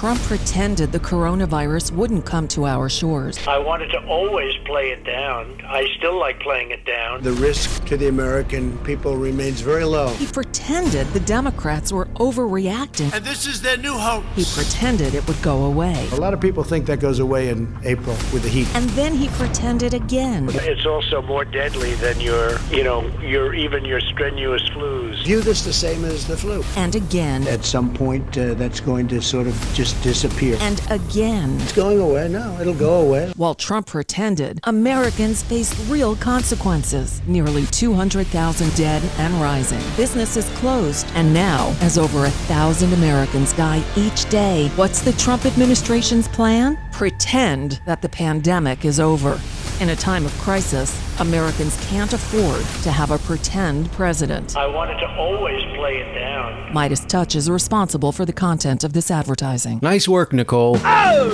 Trump pretended the coronavirus wouldn't come to our shores. I wanted to always play it down. I still like playing it down. The risk to the American people remains very low. He pretended the Democrats were overreacting. And this is their new hope. He pretended it would go away. A lot of people think that goes away in April with the heat. And then he pretended again. It's also more deadly than your, you know, your even your strenuous flus. View this the same as the flu. And again. At some point, uh, that's going to sort of just disappear. And again. It's going away. No, it'll go away. While Trump pretended, Americans faced real consequences. Nearly 200,000 dead and rising. Businesses closed. And now, as over a thousand Americans die each day, what's the Trump administration's plan? Pretend that the pandemic is over. In a time of crisis, Americans can't afford to have a pretend president. I wanted to always play it down. Midas Touch is responsible for the content of this advertising. Nice work, Nicole. Oh!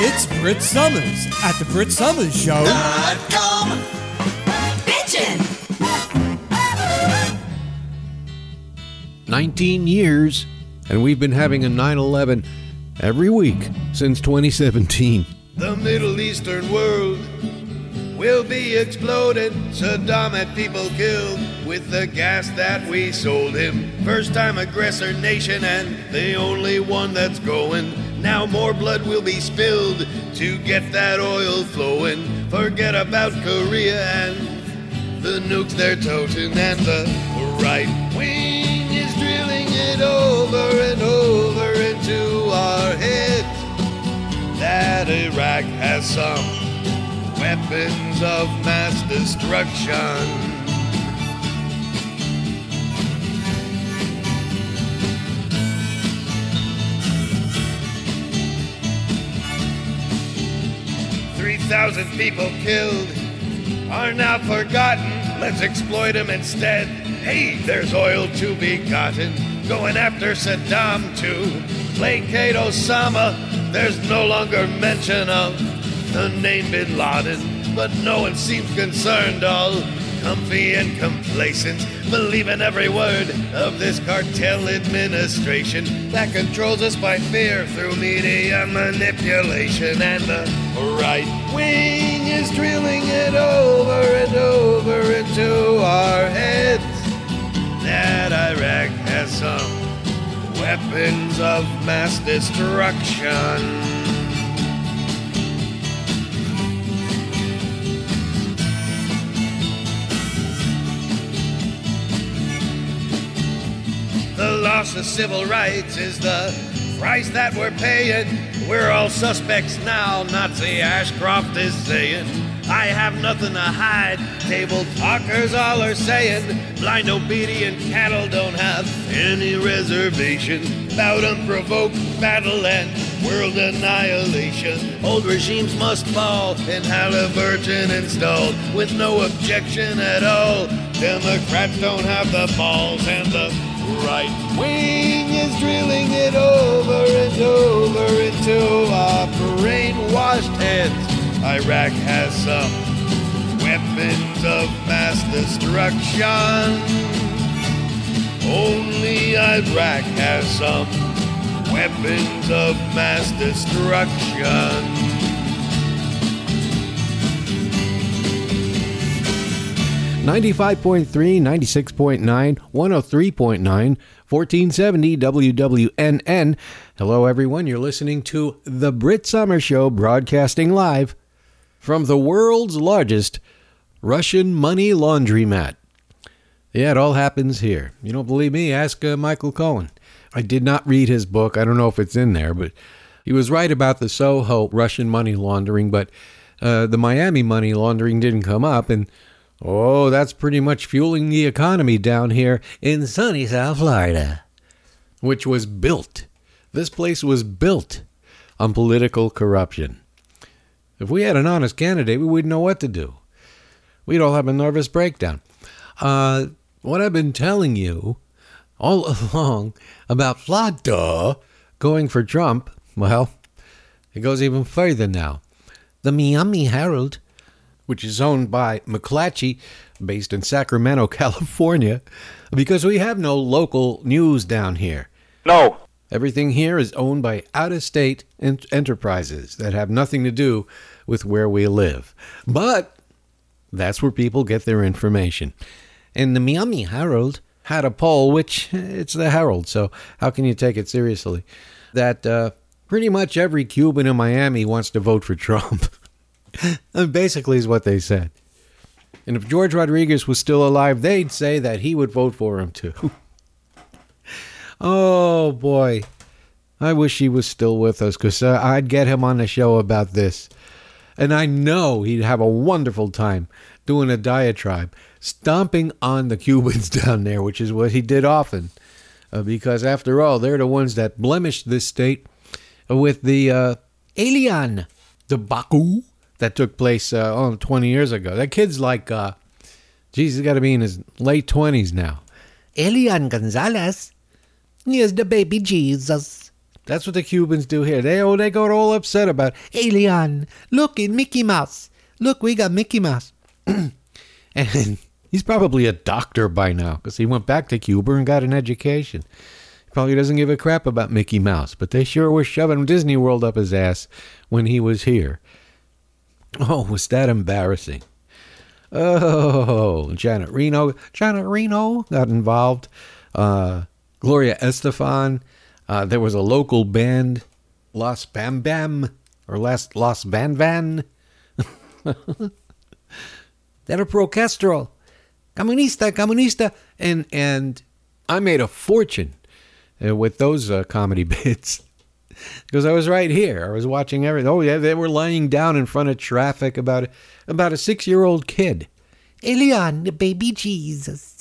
It's Brit Somers at the Brit Somers Show. com. Bitchin'. 19 years, and we've been having a 9 11 every week since 2017. The Middle Eastern world will be exploded. Saddam had people killed with the gas that we sold him. First time aggressor nation and the only one that's going. Now more blood will be spilled to get that oil flowing. Forget about Korea and the nukes they're toting and the right wing is drilling it over and over into our heads that Iraq has some weapons of mass destruction. Three thousand people killed are now forgotten. Let's exploit them instead. Hey, there's oil to be gotten. Going after Saddam to placate Osama. There's no longer mention of the name Bin Laden, but no one seems concerned. All comfy and complacent, believing every word of this cartel administration that controls us by fear through media manipulation. And the right wing is drilling it over and over into our heads that Iraq has some weapons of mass destruction. The loss of civil rights is the price that we're paying. We're all suspects now, Nazi Ashcroft is saying. I have nothing to hide. Table talkers all are saying blind, obedient cattle don't have any reservation about unprovoked battle and world annihilation. Old regimes must fall and Halliburton installed with no objection at all. Democrats don't have the balls and the right wing is drilling it over and over into our brainwashed heads. Iraq has some weapons of mass destruction. Only Iraq has some weapons of mass destruction. 95.3, 96.9, 103.9, 1470 WWNN. Hello, everyone. You're listening to The Brit Summer Show, broadcasting live from the world's largest Russian money laundromat. Yeah, it all happens here. You don't believe me? Ask uh, Michael Cohen. I did not read his book. I don't know if it's in there, but he was right about the Soho Russian money laundering, but uh, the Miami money laundering didn't come up. And oh, that's pretty much fueling the economy down here in sunny South Florida, which was built. This place was built on political corruption. If we had an honest candidate, we wouldn't know what to do. We'd all have a nervous breakdown. Uh, what I've been telling you all along about Florida going for Trump, well, it goes even further now. The Miami Herald, which is owned by McClatchy, based in Sacramento, California, because we have no local news down here. No. Everything here is owned by out of state ent- enterprises that have nothing to do with where we live. But that's where people get their information. And the Miami Herald had a poll, which it's the Herald, so how can you take it seriously? That uh, pretty much every Cuban in Miami wants to vote for Trump. Basically, is what they said. And if George Rodriguez was still alive, they'd say that he would vote for him too. oh boy, I wish he was still with us because uh, I'd get him on the show about this. And I know he'd have a wonderful time doing a diatribe, stomping on the Cubans down there, which is what he did often. Uh, because after all, they're the ones that blemished this state with the uh, Alien debacle that took place uh, oh, 20 years ago. That kid's like, uh, geez, he's got to be in his late 20s now. Elian Gonzalez, he is the baby Jesus. That's what the Cubans do here. They oh, they got all upset about Elian. Look, in Mickey Mouse. Look, we got Mickey Mouse. and he's probably a doctor by now because he went back to Cuba and got an education. He probably doesn't give a crap about Mickey Mouse, but they sure were shoving Disney World up his ass when he was here. Oh, was that embarrassing? Oh, Janet Reno. Janet Reno got involved. Uh, Gloria Estefan. Uh, there was a local band, Los Bam Bam, or Las Los Van Van. that a Procastro. Comunista, comunista. And, and I made a fortune uh, with those uh, comedy bits because I was right here. I was watching everything. Oh yeah, they were lying down in front of traffic about about a six year old kid. Elian, baby Jesus.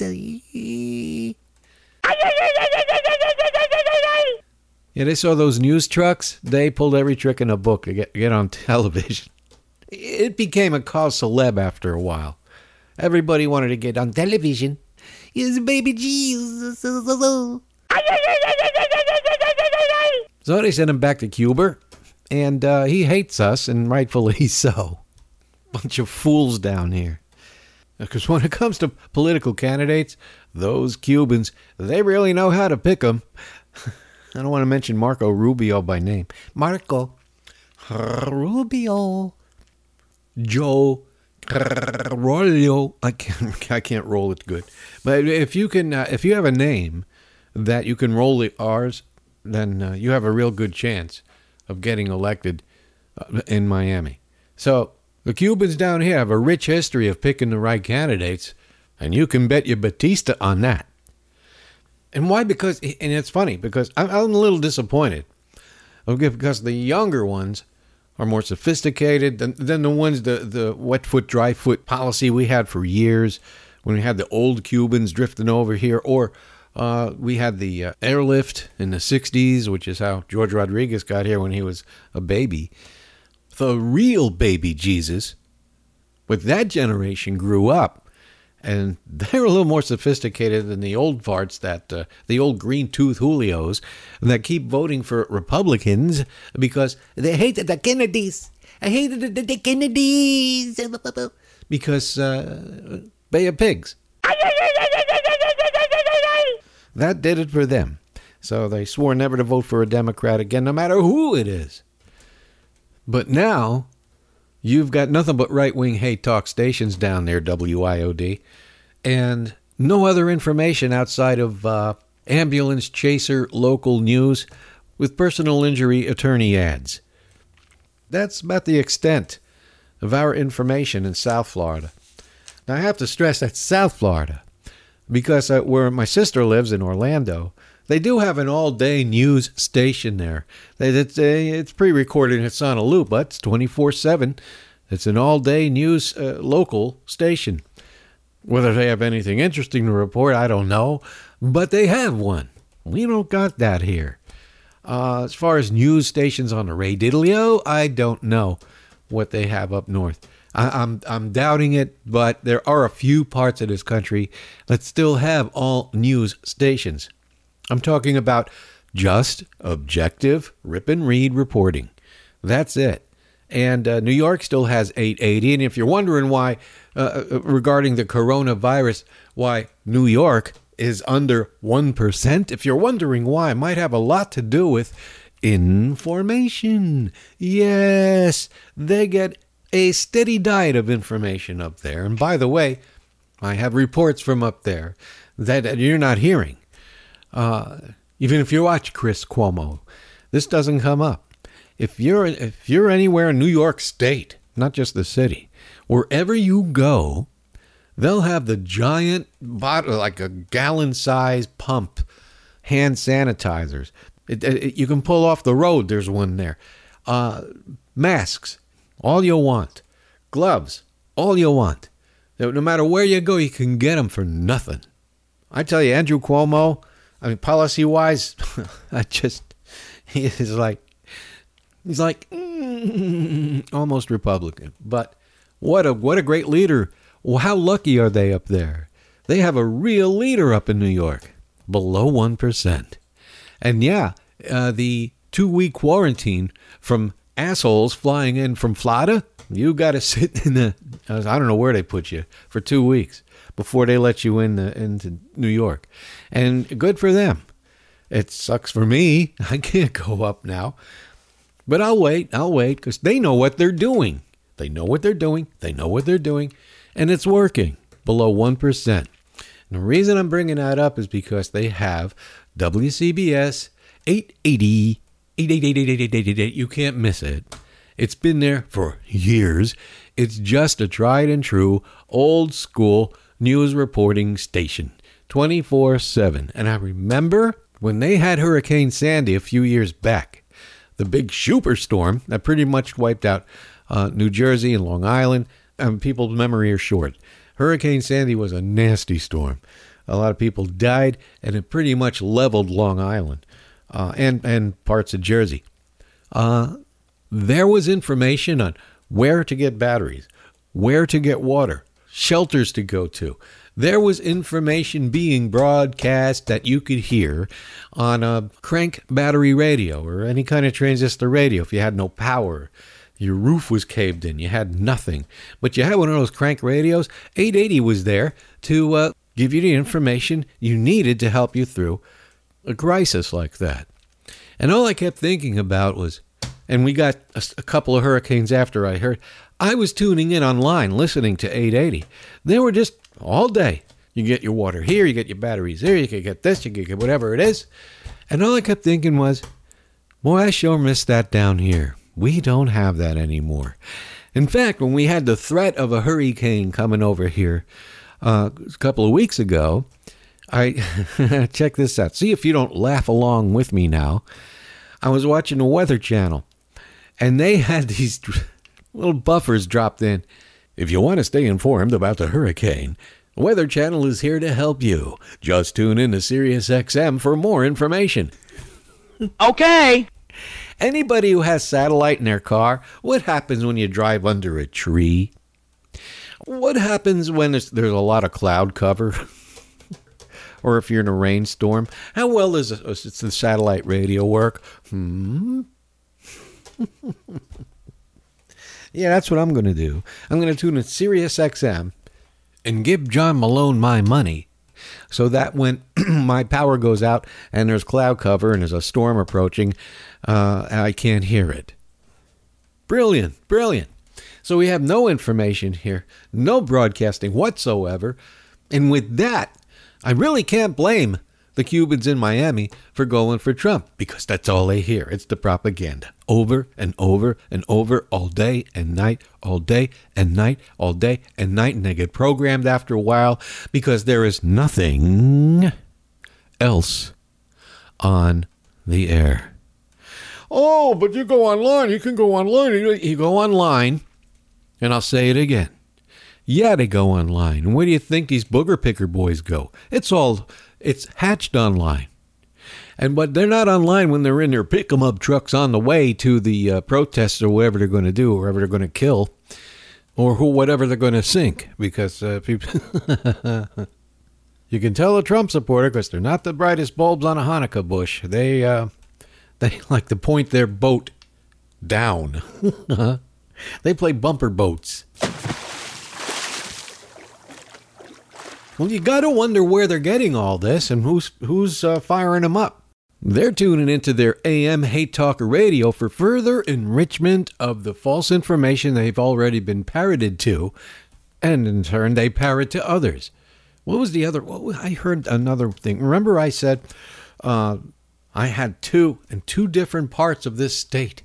Yeah, they saw those news trucks. They pulled every trick in a book to get get on television. It became a cause celeb after a while. Everybody wanted to get on television. Yes, baby Jesus. So they sent him back to Cuba, and uh, he hates us, and rightfully so. Bunch of fools down here. Because when it comes to political candidates, those Cubans, they really know how to pick them. I don't want to mention Marco Rubio by name. Marco Rubio. Joe Rollo. I can't. I can't roll it good. But if you can, uh, if you have a name that you can roll the R's, then uh, you have a real good chance of getting elected uh, in Miami. So the Cubans down here have a rich history of picking the right candidates, and you can bet your Batista on that. And why? Because, and it's funny because I'm, I'm a little disappointed. Okay, because the younger ones are more sophisticated than, than the ones the the wet foot dry foot policy we had for years when we had the old Cubans drifting over here or uh, we had the uh, airlift in the 60s, which is how George Rodriguez got here when he was a baby. The real baby Jesus, with that generation, grew up. And they're a little more sophisticated than the old farts that, uh, the old green tooth Julios that keep voting for Republicans because they hated the Kennedys. I hated the, the Kennedys because uh, Bay of Pigs. That did it for them. So they swore never to vote for a Democrat again, no matter who it is. But now, you've got nothing but right wing hate talk stations down there, WIOD, and no other information outside of uh, ambulance chaser local news with personal injury attorney ads. That's about the extent of our information in South Florida. Now, I have to stress that South Florida because uh, where my sister lives in Orlando, they do have an all-day news station there. It's, it's pre-recorded and it's on a loop, but it's 24/7. It's an all-day news uh, local station. Whether they have anything interesting to report, I don't know, but they have one. We don't got that here. Uh, as far as news stations on the Ray Diddlio, I don't know what they have up north. I, am I'm doubting it, but there are a few parts of this country that still have all news stations. I'm talking about just objective rip and read reporting. That's it. And uh, New York still has 880. And if you're wondering why, uh, uh, regarding the coronavirus, why New York is under 1%. If you're wondering why, might have a lot to do with information. Yes, they get a steady diet of information up there. And by the way, I have reports from up there that you're not hearing. Uh, even if you watch Chris Cuomo, this doesn't come up. If you're if you're anywhere in New York State, not just the city, wherever you go, they'll have the giant bottle, like a gallon size pump, hand sanitizers. It, it, you can pull off the road. There's one there. Uh, masks, all you want. Gloves, all you want. No matter where you go, you can get them for nothing. I tell you, Andrew Cuomo, I mean, policy wise, I just, he is like, he's like mm, almost Republican. But what a what a great leader! Well, how lucky are they up there? They have a real leader up in New York, below one percent. And yeah, uh, the two week quarantine from assholes flying in from Florida, you got to sit in the, I don't know where they put you for two weeks before they let you in the, into New York. And good for them. It sucks for me. I can't go up now. But I'll wait. I'll wait because they know what they're doing. They know what they're doing. They know what they're doing. And it's working below 1%. And the reason I'm bringing that up is because they have WCBS 880, 888, You can't miss it. It's been there for years. It's just a tried and true, old school news reporting station 24 7. And I remember when they had Hurricane Sandy a few years back, the big superstorm that pretty much wiped out uh, New Jersey and Long Island, and people's memory are short. Hurricane Sandy was a nasty storm. A lot of people died, and it pretty much leveled Long Island uh, and and parts of Jersey. Uh, there was information on where to get batteries, where to get water, shelters to go to. There was information being broadcast that you could hear on a crank battery radio or any kind of transistor radio if you had no power. Your roof was caved in, you had nothing. But you had one of those crank radios. 880 was there to uh, give you the information you needed to help you through a crisis like that. And all I kept thinking about was, and we got a, a, couple of hurricanes after I heard, I was tuning in online listening to 880. They were just all day. You get your water here, you get your batteries here, you can get this, you can get whatever it is. And all I kept thinking was, boy, I sure miss that down here. We don't have that anymore. In fact, when we had the threat of a hurricane coming over here uh, a couple of weeks ago, I check this out. See if you don't laugh along with me now. I was watching the Weather Channel, and they had these little buffers dropped in. If you want to stay informed about the hurricane, Weather Channel is here to help you. Just tune in to SiriusXM for more information. okay. Anybody who has satellite in their car, what happens when you drive under a tree? What happens when there's, there's a lot of cloud cover? or if you're in a rainstorm. How well does the satellite radio work? Hmm. yeah, that's what I'm going to do. I'm going to tune in Sirius XM and give John Malone my money so that when my power goes out and there's cloud cover and there's a storm approaching, uh, I can't hear it. Brilliant, brilliant. So we have no information here, no broadcasting whatsoever. And with that, I really can't blame the Cubans in Miami for going for Trump because that's all they hear. It's the propaganda over and over and over all day and night, all day and night, all day and night. And they get programmed after a while because there is nothing else on the air. Oh, but you go online. You can go online. You go online, and I'll say it again. Yeah, they go online. And where do you think these booger picker boys go? It's all it's hatched online. And but they're not online when they're in their pick 'em up trucks on the way to the uh, protests or whatever they're going to do, or whatever they're going to kill, or who whatever they're going to sink. Because uh, people, you can tell a Trump supporter because they're not the brightest bulbs on a Hanukkah bush. They uh, they like to point their boat down. they play bumper boats. Well, you got to wonder where they're getting all this and who's who's uh, firing them up. They're tuning into their AM hate talker radio for further enrichment of the false information they've already been parroted to, and in turn they parrot to others. What was the other? I heard another thing. Remember, I said uh, I had two in two different parts of this state.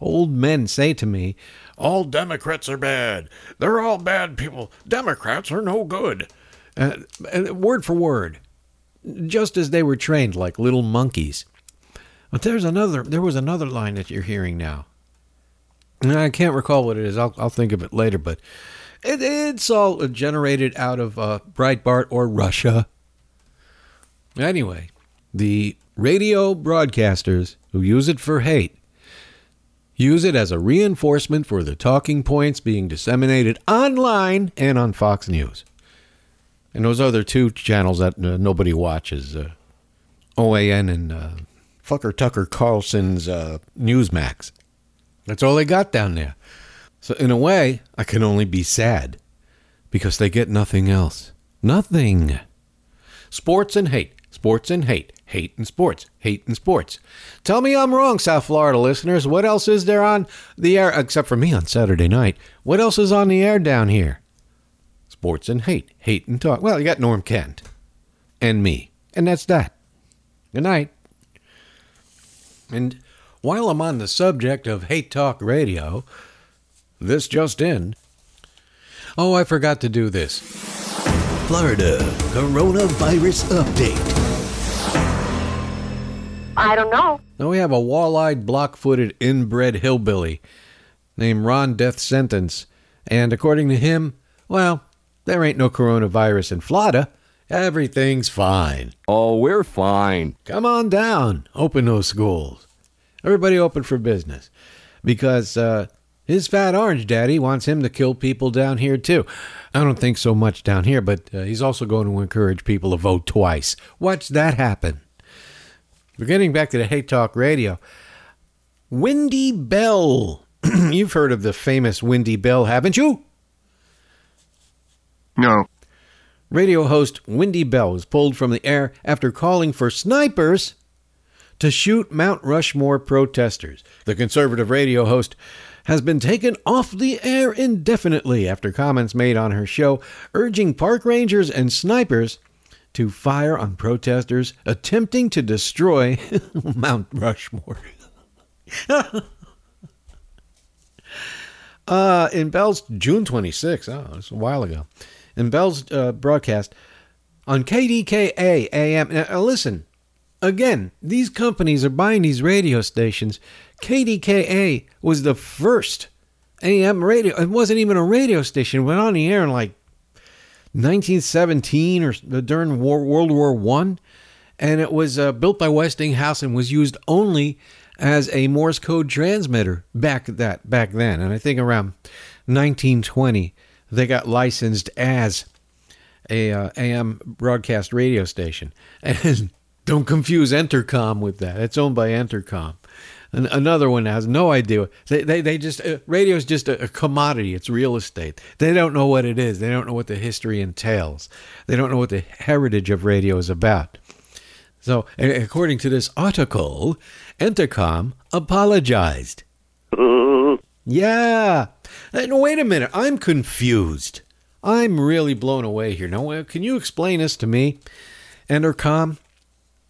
Old men say to me, "All Democrats are bad. They're all bad people. Democrats are no good." Uh, word for word, just as they were trained like little monkeys. But there's another. There was another line that you're hearing now. And I can't recall what it is. I'll, I'll think of it later. But it, it's all generated out of uh, Breitbart or Russia. Anyway, the radio broadcasters who use it for hate use it as a reinforcement for the talking points being disseminated online and on Fox News. And those other two channels that uh, nobody watches, uh, OAN and uh, Fucker Tucker Carlson's uh, Newsmax. That's all they got down there. So, in a way, I can only be sad because they get nothing else. Nothing. Sports and hate. Sports and hate. Hate and sports. Hate and sports. Tell me I'm wrong, South Florida listeners. What else is there on the air, except for me on Saturday night? What else is on the air down here? Sports and hate. Hate and talk. Well, you got Norm Kent and me. And that's that. Good night. And while I'm on the subject of hate talk radio, this just in. Oh, I forgot to do this. Florida coronavirus update. I don't know. Now we have a wall-eyed, block-footed, inbred hillbilly named Ron Death Sentence, and according to him, well, there ain't no coronavirus in Florida. Everything's fine. Oh, we're fine. Come on down. Open those schools. Everybody open for business. Because uh, his fat orange daddy wants him to kill people down here, too. I don't think so much down here, but uh, he's also going to encourage people to vote twice. Watch that happen. We're getting back to the Hate Talk Radio. Wendy Bell. You've heard of the famous Wendy Bell, haven't you? No. Radio host Wendy Bell was pulled from the air after calling for snipers to shoot Mount Rushmore protesters. The conservative radio host has been taken off the air indefinitely after comments made on her show urging park rangers and snipers to fire on protesters attempting to destroy Mount Rushmore. uh, in Bell's June 26, oh, it's a while ago, in Bell's uh, broadcast on KDKA AM. Now, listen, again, these companies are buying these radio stations. KDKA was the first AM radio. It wasn't even a radio station. It went on the air in like 1917 or during War, World War One, and it was uh, built by Westinghouse and was used only as a Morse code transmitter back that back then. And I think around 1920 they got licensed as a uh, AM broadcast radio station. And don't confuse Entercom with that. It's owned by Entercom. And another one has no idea. They, they, they just, uh, radio is just a, a commodity. It's real estate. They don't know what it is. They don't know what the history entails. They don't know what the heritage of radio is about. So, according to this article, Entercom apologized. yeah. Uh, and wait a minute. I'm confused. I'm really blown away here. Now, uh, can you explain this to me? Entercom,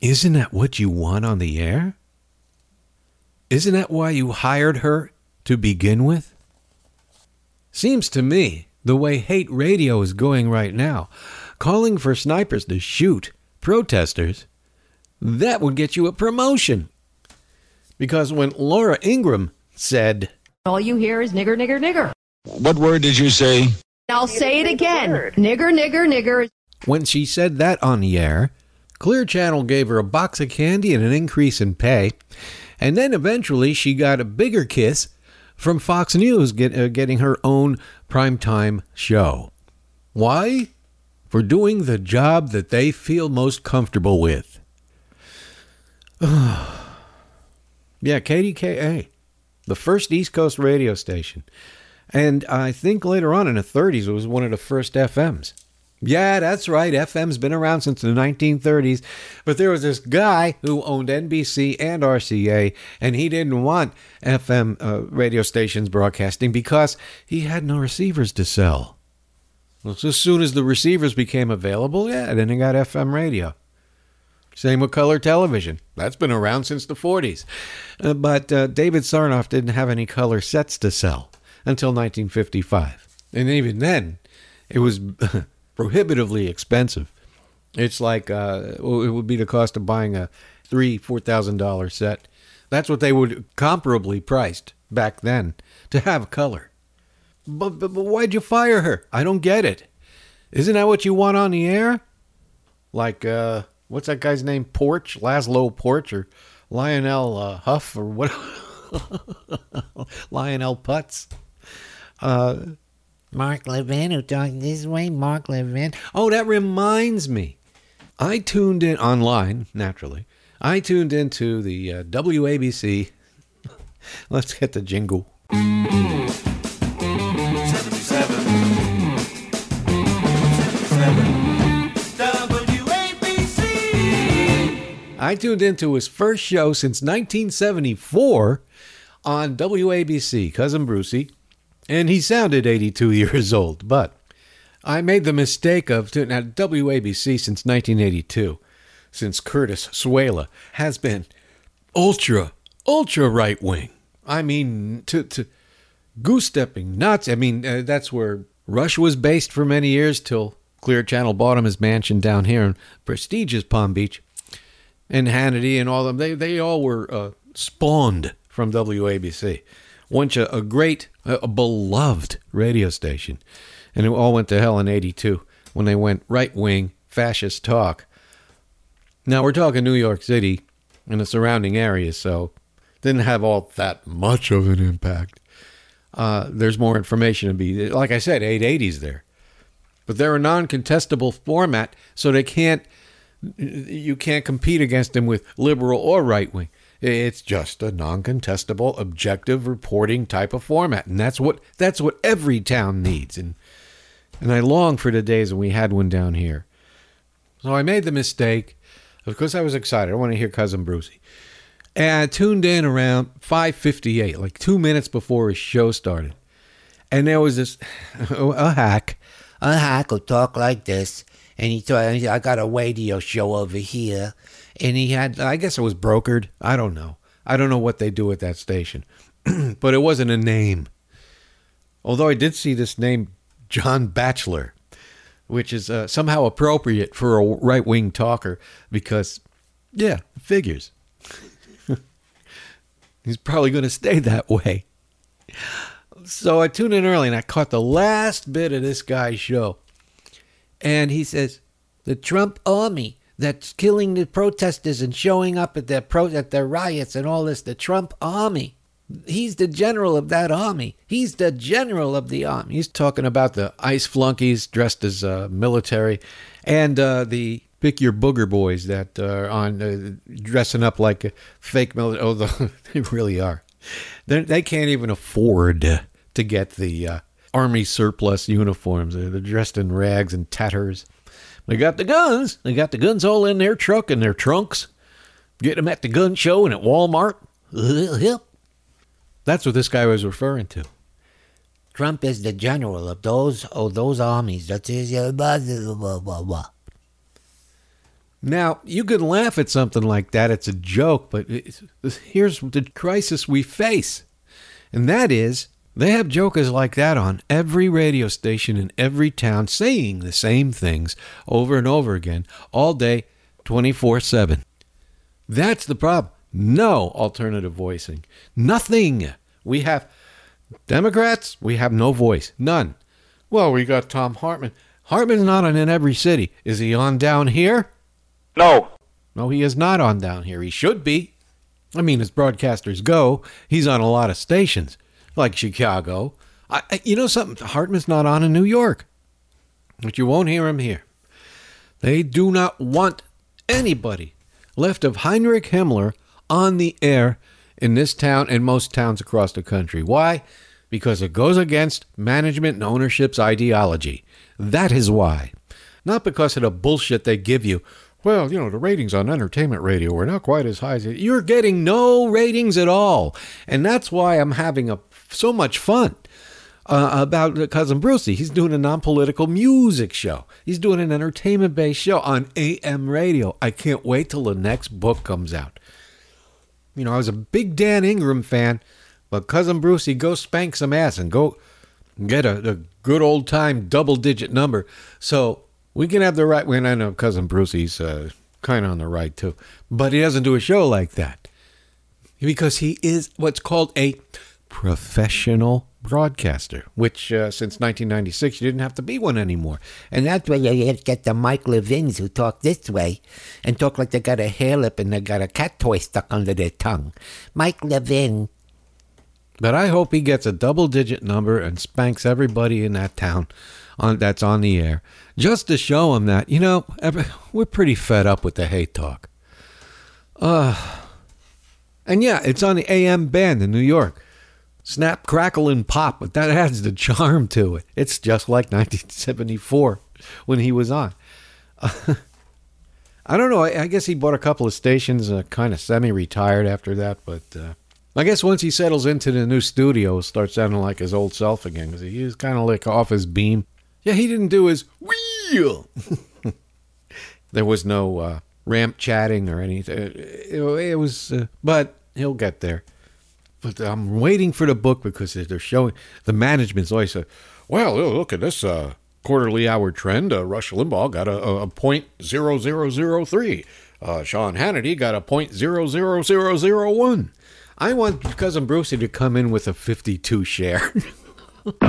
isn't that what you want on the air? Isn't that why you hired her to begin with? Seems to me, the way hate radio is going right now, calling for snipers to shoot protesters, that would get you a promotion. Because when Laura Ingraham said, All you hear is nigger, nigger, nigger. What word did you say? I'll say it again nigger, nigger, nigger. When she said that on the air, Clear Channel gave her a box of candy and an increase in pay. And then eventually she got a bigger kiss from Fox News get, uh, getting her own primetime show. Why? For doing the job that they feel most comfortable with. yeah, KDKA, the first East Coast radio station. And I think later on in the 30s, it was one of the first FMs. Yeah, that's right. FM's been around since the 1930s. But there was this guy who owned NBC and RCA, and he didn't want FM uh, radio stations broadcasting because he had no receivers to sell. So as soon as the receivers became available, yeah, then he got FM radio. Same with color television. That's been around since the 40s. Uh, but uh, David Sarnoff didn't have any color sets to sell until 1955. And even then, it was prohibitively expensive. It's like uh, it would be the cost of buying a three, four thousand dollar set. That's what they would comparably priced back then to have color. But, but, but why'd you fire her? I don't get it. Isn't that what you want on the air? Like, uh, what's that guy's name? Porch, Laszlo Porch, or Lionel uh, Huff, or what? Lionel Putz. Uh, Mark Levin, who talked this way, Mark Levin. Oh, that reminds me. I tuned in online, naturally. I tuned into the uh, WABC. Let's get the jingle. I tuned into his first show since 1974 on WABC, Cousin Brucey, and he sounded 82 years old. But I made the mistake of tuning at WABC since 1982, since Curtis Sliwa has been ultra, ultra right wing. I mean, to to goose stepping nuts. I mean, uh, that's where Rush was based for many years till Clear Channel bought him his mansion down here in prestigious Palm Beach and Hannity and all of them, they, they all were uh, spawned from WABC. Once a, a great, a beloved radio station. And it all went to hell in 82 when they went right wing fascist talk. Now we're talking New York City and the surrounding areas, so didn't have all that much of an impact. Uh, there's more information to be, like I said, 880s there. But they're a non contestable format, so they can't you can't compete against them with liberal or right wing. It's just a non-contestable, objective reporting type of format, and that's what that's what every town needs. And and I long for the days when we had one down here. So I made the mistake. Of course, I was excited. I want to hear Cousin Brucey. And I tuned in around 5:58, like two minutes before his show started, and there was this a hack, a hack who talk like this and he thought I got a radio show over here, and he had I guess it was brokered. I don't know. I don't know what they do at that station, but it wasn't a name. Although I did see this name John Batchelor, which is uh, somehow appropriate for a right wing talker because, yeah, figures. He's probably going to stay that way. So I tuned in early and I caught the last bit of this guy's show. And he says, the Trump army that's killing the protesters and showing up at their pro- at their riots and all this, the Trump army. He's the general of that army. He's the general of the army. He's talking about the ice flunkies dressed as uh, military and uh, the pick your booger boys that are on uh, dressing up like fake military. Oh, the, they really are. They're, they can not even afford to get the uh, army surplus uniforms. They're dressed in rags and tatters. They got the guns. They got the guns all in their truck and their trunks. Get them at the gun show and at Walmart. Yep. That's what this guy was referring to. Trump is the general of those oh those armies. That's his blah blah blah blah. Now you can laugh at something like that. It's a joke, but here's the crisis we face, and that is they have jokers like that on every radio station in every town saying the same things over and over again all day, 24 7. That's the problem. No alternative voicing. Nothing. We have Democrats, we have no voice. None. Well, we got Thom Hartmann. Hartmann's not on in every city. Is he on down here? No. No, he is not on down here. He should be. I mean, as broadcasters go, he's on a lot of stations like Chicago. I, you know something? Hartmann's not on in New York, but you won't hear him here. They do not want anybody left of Heinrich Himmler on the air in this town and most towns across the country. Why? Because it goes against management and ownership's ideology. That is why. not because of the bullshit they give you. Well, you know, the ratings on entertainment radio were not quite as high as you're getting no ratings at all. And that's why I'm having a, so much fun uh, about cousin Brucey. He's doing a non-political music show. He's doing an entertainment-based show on AM radio. I can't wait till the next book comes out. You know, I was a big Dan Ingram fan, but cousin Brucey, go spank some ass and go get a, a good old time double digit number. So we can have the right. When I know cousin Brucey's uh, kind of on the right too, but he doesn't do a show like that because he is what's called a professional broadcaster, which uh, since 1996 you didn't have to be one anymore. And that's where you get the Mike Levins who talk this way and talk like they got a hair lip and they got a cat toy stuck under their tongue. Mike Levin. But I hope he gets a double digit number and spanks everybody in that town on that's on the air just to show him that, you know, every, we're pretty fed up with the hate talk. Uh, and yeah, it's on the AM band in New York. Snap, crackle, and pop, but that adds the charm to it. It's just like 1974 when he was on. I don't know. I, I, guess he bought a couple of stations, uh, kind of semi-retired after that. But uh, I guess once he settles into the new studio, it starts sounding like his old self again because he was kind of like off his beam. Yeah, he didn't do his wheel. there was no uh, ramp chatting or anything. It, it was, uh, but he'll get there but I'm waiting for the book because they're showing the management's always say, "Well, look at this uh, quarterly hour trend. Uh, Rush Limbaugh got a, a point zero zero zero three. Uh, Sean Hannity got a point zero zero zero zero one. I want cousin Brucey to come in with a 52 share.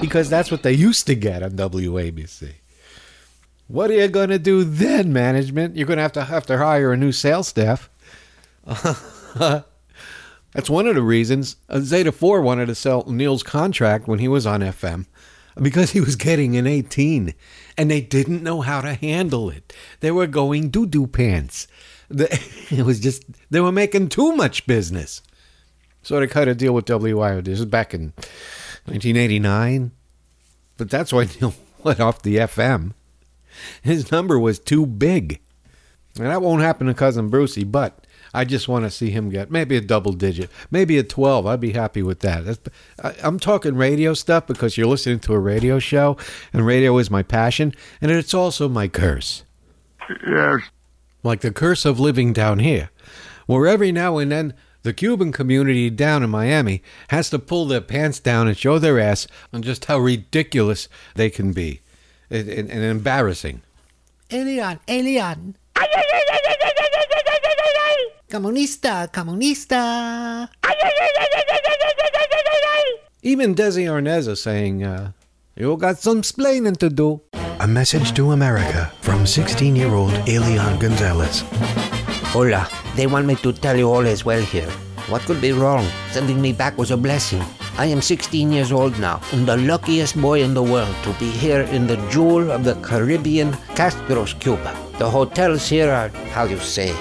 because that's what they used to get on WABC. What are you going to do then, management? You're going to have to have to hire a new sales staff. That's one of the reasons uh, Zeta 4 wanted to sell Neil's contract when he was on FM because he was getting an 18 and they didn't know how to handle it. They were going doo doo pants. It was just, they were making too much business. So they cut a deal with WIOD. This is back in 1989. But that's why Neil went off the FM. His number was too big. And that won't happen to Cousin Brucey, but I just want to see him get maybe a double digit, maybe a 12. I'd be happy with that. I, I'm talking radio stuff because you're listening to a radio show, and radio is my passion, and it's also my curse. Yes. Like the curse of living down here, where every now and then the Cuban community down in Miami has to pull their pants down and show their ass on just how ridiculous they can be and, and, and embarrassing. Elian, Elian. Comunista, comunista. Even Desi Arnaz is saying, uh, you got some splaining to do. A message to America from 16 year old Elian Gonzalez. Hola, they want me to tell you all is well here. What could be wrong? Sending me back was a blessing. I am 16 years old now, and the luckiest boy in the world to be here in the jewel of the Caribbean, Castros, Cuba. The hotels here are, how you say,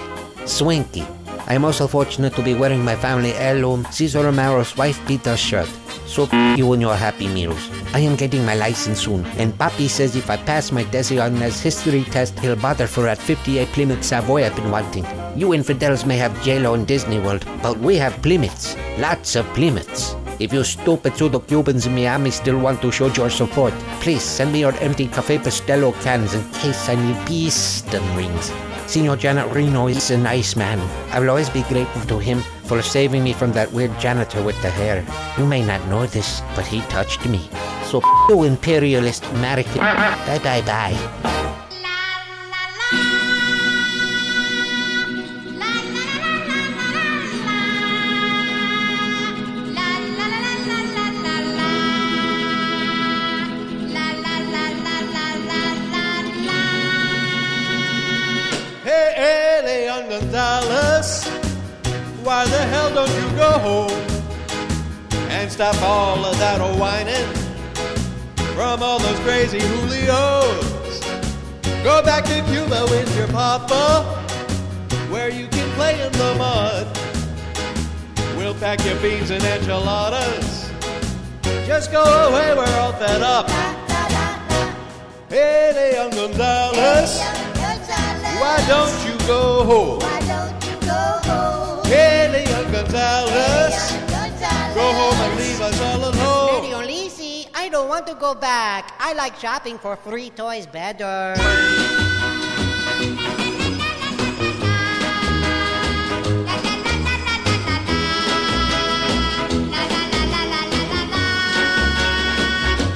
swanky. I am also fortunate to be wearing my family heirloom Cesar Romero's wife Peter's shirt. So you and your happy meals. I am getting my license soon, and Papi says if I pass my Desi Arnaz history test, he'll bother for that 58 Plymouth Savoy I've been wanting. You infidels may have JLo and Disney World, but we have Plymouths. Lots of Plymouths. If you stupid pseudo Cubans in Miami still want to show your support, please send me your empty Cafe Pastello cans in case I need piston rings. Senor Janet Reno is a nice man. I will always be grateful to him for saving me from that weird janitor with the hair. You may not know this, but he touched me. So, you imperialist American. Bye bye bye. Why the hell don't you go home and stop all of that whining from all those crazy Julios? Go back to Cuba with your papa, where you can play in the mud. We'll pack your beans and enchiladas. Just go away, we're all fed up. Hey, young Gonzalez, why don't you go home? Hey, Leon Gonzalez, go home and leave us all alone. Mario Lisi, I don't want to go back. I like shopping for free toys better.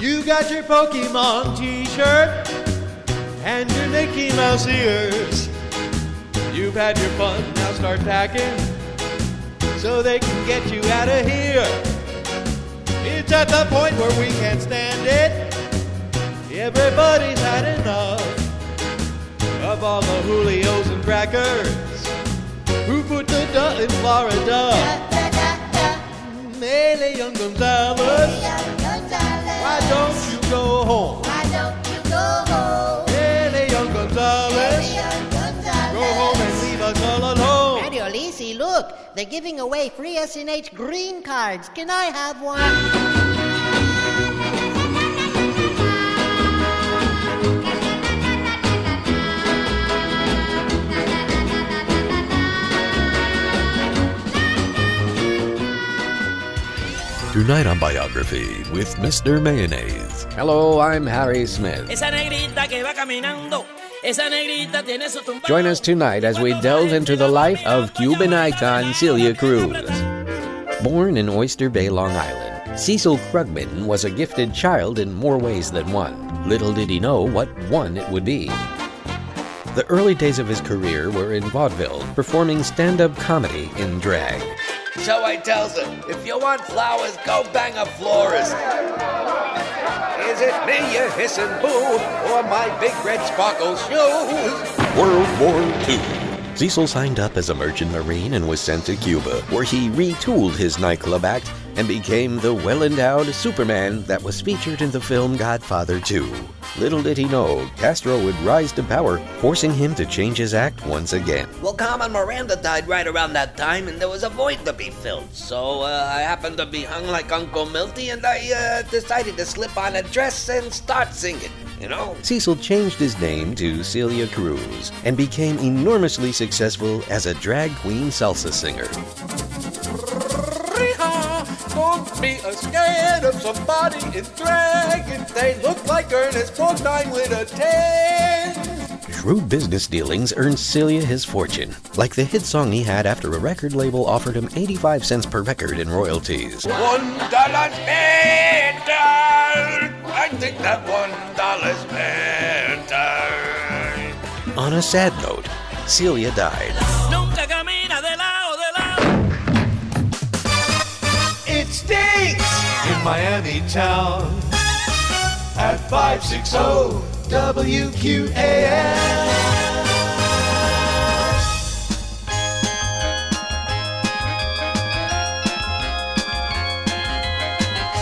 You got your Pokemon t-shirt and your Mickey Mouse ears. You've had your fun, now start packing so they can get you out of here. It's at the point where we can't stand it. Everybody's had enough of all the Julios and crackers who put the duh in Florida. Mele Young Gonzalez, why don't you go home? Look, they're giving away free SNH green cards. Can I have one? Tonight on Biography with Mr. Mayonnaise. Hello, I'm Harry Smith. Esa negrita que va caminando, esa negrita tiene su tumba. Join us tonight as we delve into the life of Cuban icon Celia Cruz. Born in Oyster Bay, Long Island, Cecil Krugman was a gifted child in more ways than one. Little did he know what one it would be. The early days of his career were in vaudeville, performing stand up comedy in drag. So I tells her, if you want flowers, go bang a florist. Is it me you hissing boo, or my big red sparkle shoes? World War II. Cecil signed up as a merchant marine and was sent to Cuba, where he retooled his nightclub act and became the well endowed Superman that was featured in the film Godfather 2. Little did he know, Castro would rise to power, forcing him to change his act once again. Well, Carmen Miranda died right around that time, and there was a void to be filled. So uh, I happened to be hung like Uncle Milty, and I uh, decided to slip on a dress and start singing. You know? Cecil changed his name to Celia Cruz and became enormously successful as a drag queen salsa singer. Don't be scared of somebody in drag if they look like Ernest Borgnine with a 10. Shrewd business dealings earned Celia his fortune, like the hit song he had after a record label offered him 85 cents per record in royalties. One dollar's better. I think that one dollar's better. On a sad note, Celia died. Nunca stinks in Miami town at 560 WQAM.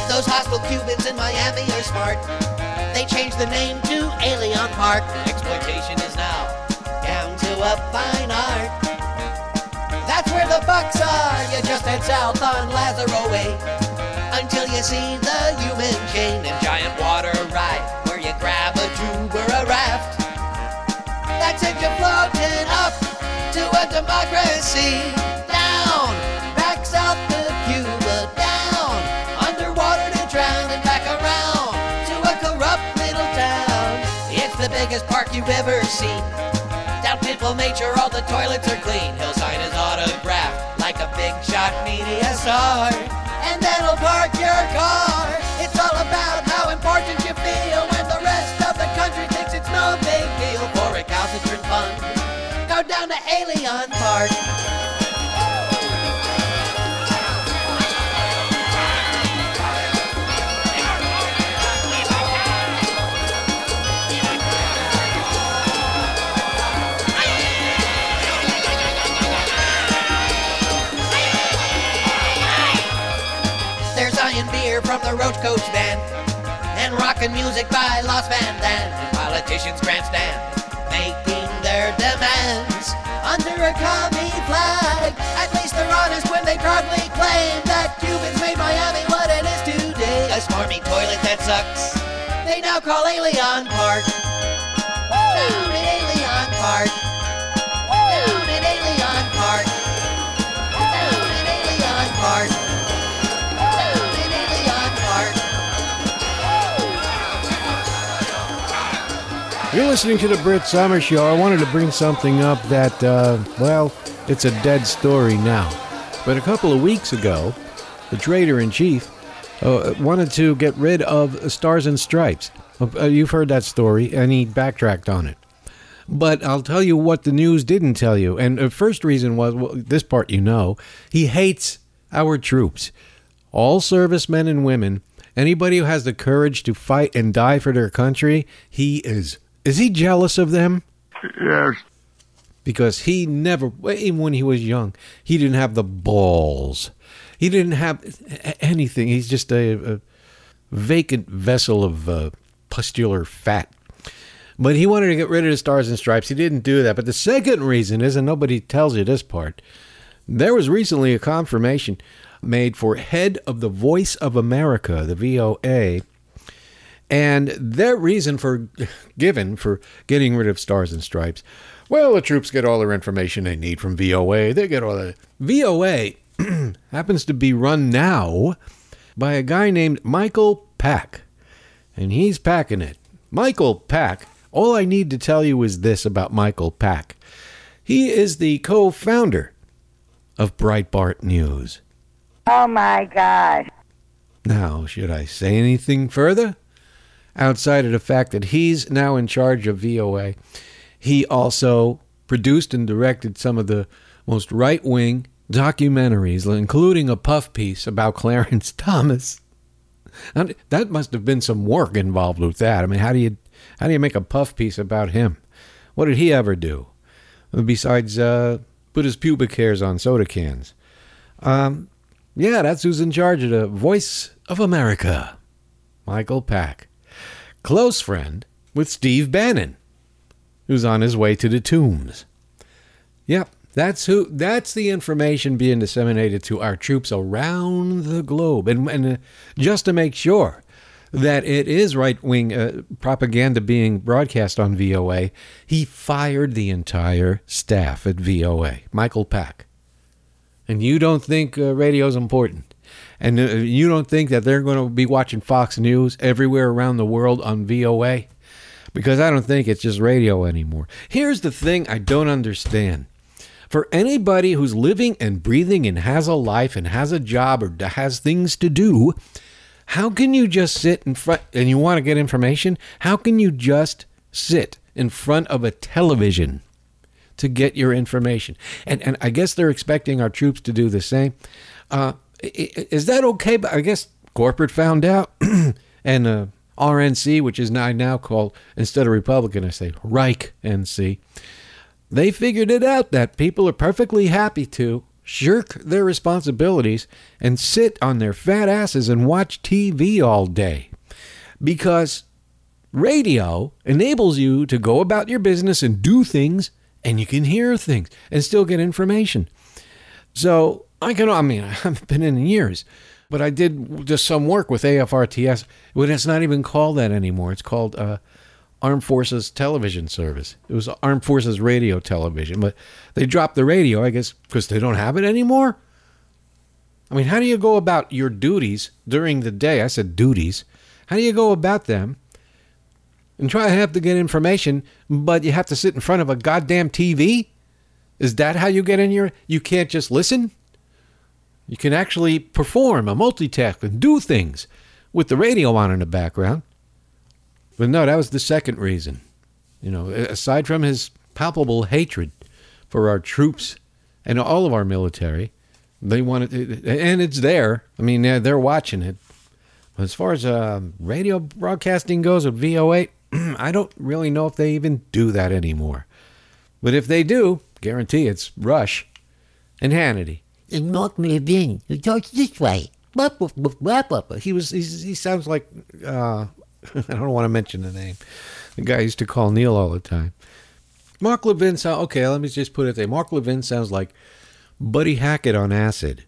Those hostile Cubans in Miami are smart. They changed the name to Alien Park. Exploitation is now down to a fine art. That's the bucks are. You just head south on Lazaro Way until you see the human chain and giant water ride where you grab a tube or a raft. That sends you floating up to a democracy. Down, back south to Cuba. Down, underwater to drown and back around to a corrupt little town. It's the biggest park you've ever seen. Down Pitbull Nature, all the toilets are clean. Hillside is his media star. And then he'll park your car. Music by Los Van. And politicians grandstand, making their demands under a commie flag. At least they're honest when they proudly claim that Cubans made Miami what it is today. A smarmy toilet that sucks. They now now call Alien listening to the Brit Somers Show. I wanted to bring something up that, uh, well, it's a dead story now. But a couple of weeks ago, the traitor in chief uh, wanted to get rid of Stars and Stripes. Uh, you've heard that story, and he backtracked on it. But I'll tell you what the news didn't tell you. And the first reason was well, this part you know. He hates our troops, all servicemen and women. Anybody who has the courage to fight and die for their country, he is. Is he jealous of them? Yes. Because he never, even when he was young, he didn't have the balls. He didn't have anything. He's just a, a vacant vessel of uh, pustular fat. But he wanted to get rid of the stars and stripes. He didn't do that. But the second reason is, and nobody tells you this part, there was recently a confirmation made for head of the Voice of America, the VOA. And their reason for given for getting rid of stars and stripes, well, the troops get all their information they need from VOA. They get all the VOA happens to be run now by a guy named Michael Pack. And he's packing it. Michael Pack, all I need to tell you is this about Michael Pack. He is the co founder of Breitbart News. Oh my God. Now, should I say anything further? Outside of the fact that he's now in charge of VOA, he also produced and directed some of the most right wing documentaries, including a puff piece about Clarence Thomas. And that must have been some work involved with that. I mean, how do you how do you make a puff piece about him? What did he ever do besides uh, put his pubic hairs on soda cans? Um, yeah, that's who's in charge of the Voice of America, Michael Pack, close friend with Steve Bannon, who's on his way to the tombs. Yep, that's who. That's the information being disseminated to our troops around the globe, and, and uh, just to make sure that it is right wing uh, propaganda being broadcast on VOA, he fired the entire staff at VOA. Michael Pack. And you don't think uh, radio's important, and uh, you don't think that they're going to be watching Fox News everywhere around the world on VOA, because I don't think it's just radio anymore. Here's the thing I don't understand for anybody who's living and breathing and has a life and has a job or has things to do, how can you just sit in front and you want to get information? How can you just sit in front of a television to get your information? And and I guess they're expecting our troops to do the same. Uh, is that okay? But I guess corporate found out, and uh, RNC, which is now now called instead of Republican, I say Reich NC. They figured it out that people are perfectly happy to shirk their responsibilities and sit on their fat asses and watch TV all day. Because radio enables you to go about your business and do things, and you can hear things and still get information. So I can, I mean, I haven't been in years, but I did just some work with AFRTS. When it's not even called that anymore. It's called uh, Armed Forces television service. It was Armed Forces radio television, but they dropped the radio, I guess, because they don't have it anymore. I mean, how do you go about your duties during the day? I said duties. How do you go about them and try to have to get information, but you have to sit in front of a goddamn TV? Is that how you get in your? You can't just listen. You can actually perform a multitask and do things with the radio on in the background. But no, that was the second reason. You know, aside from his palpable hatred for our troops and all of our military, they wanted, and it's there. I mean, they're, watching it. As far as uh, radio broadcasting goes with VOA, I don't really know if they even do that anymore. But if they do, guarantee it's Rush and Hannity. And Mark Levin, who talks this way. He was. he sounds like uh, I don't want to mention the name. The guy used to call Neil all the time. Mark Levin sound okay. Let me just put it there. Mark Levin sounds like Buddy Hackett on acid.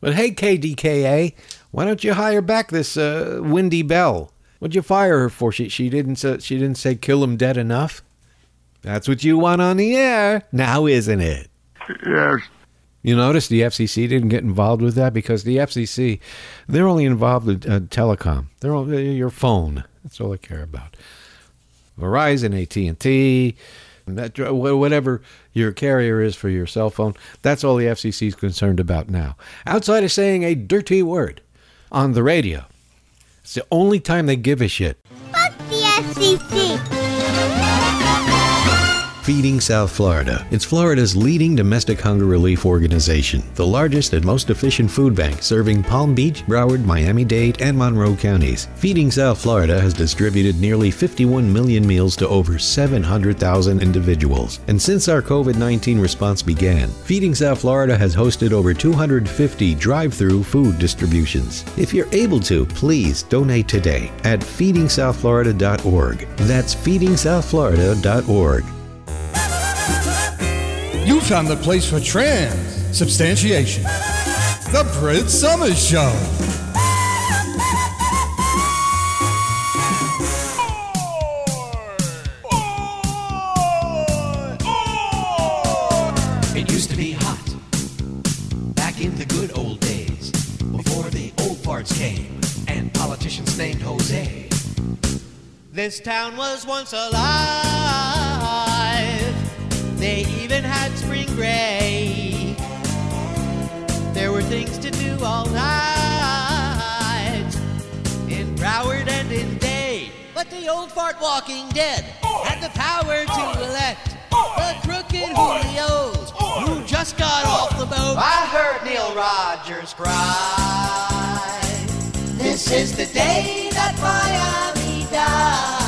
But hey, KDKA, Why don't you hire back this uh, Wendy Bell? What'd you fire her for? She she didn't say, she didn't say kill him dead enough. That's what you want on the air now, isn't it? Yes. You notice the FCC didn't get involved with that because the FCC, they're only involved with uh, telecom. They're only, your phone. That's all they care about. Verizon, AT and T, whatever your carrier is for your cell phone. That's all the FCC is concerned about now. Outside of saying a dirty word on the radio, it's the only time they give a shit. Fuck the FCC. Feeding South Florida. It's Florida's leading domestic hunger relief organization, the largest and most efficient food bank serving Palm Beach, Broward, Miami Dade, and Monroe counties. Feeding South Florida has distributed nearly 51 million meals to over 700,000 individuals. And since our COVID 19 response began, Feeding South Florida has hosted over 250 drive through food distributions. If you're able to, please donate today at feedingsouthflorida.org. That's feedingsouthflorida.org. You found the place for trans substantiation. The Brit Somers Show. It used to be hot back in the good old days before the old farts came and politicians named Jose. This town was once alive. They even had spring break. There were things to do all night in Broward and in Day. But the old fart walking dead had the power to elect the crooked Julios who just got off the boat. I heard Neil Rogers cry. This is the day that Miami died.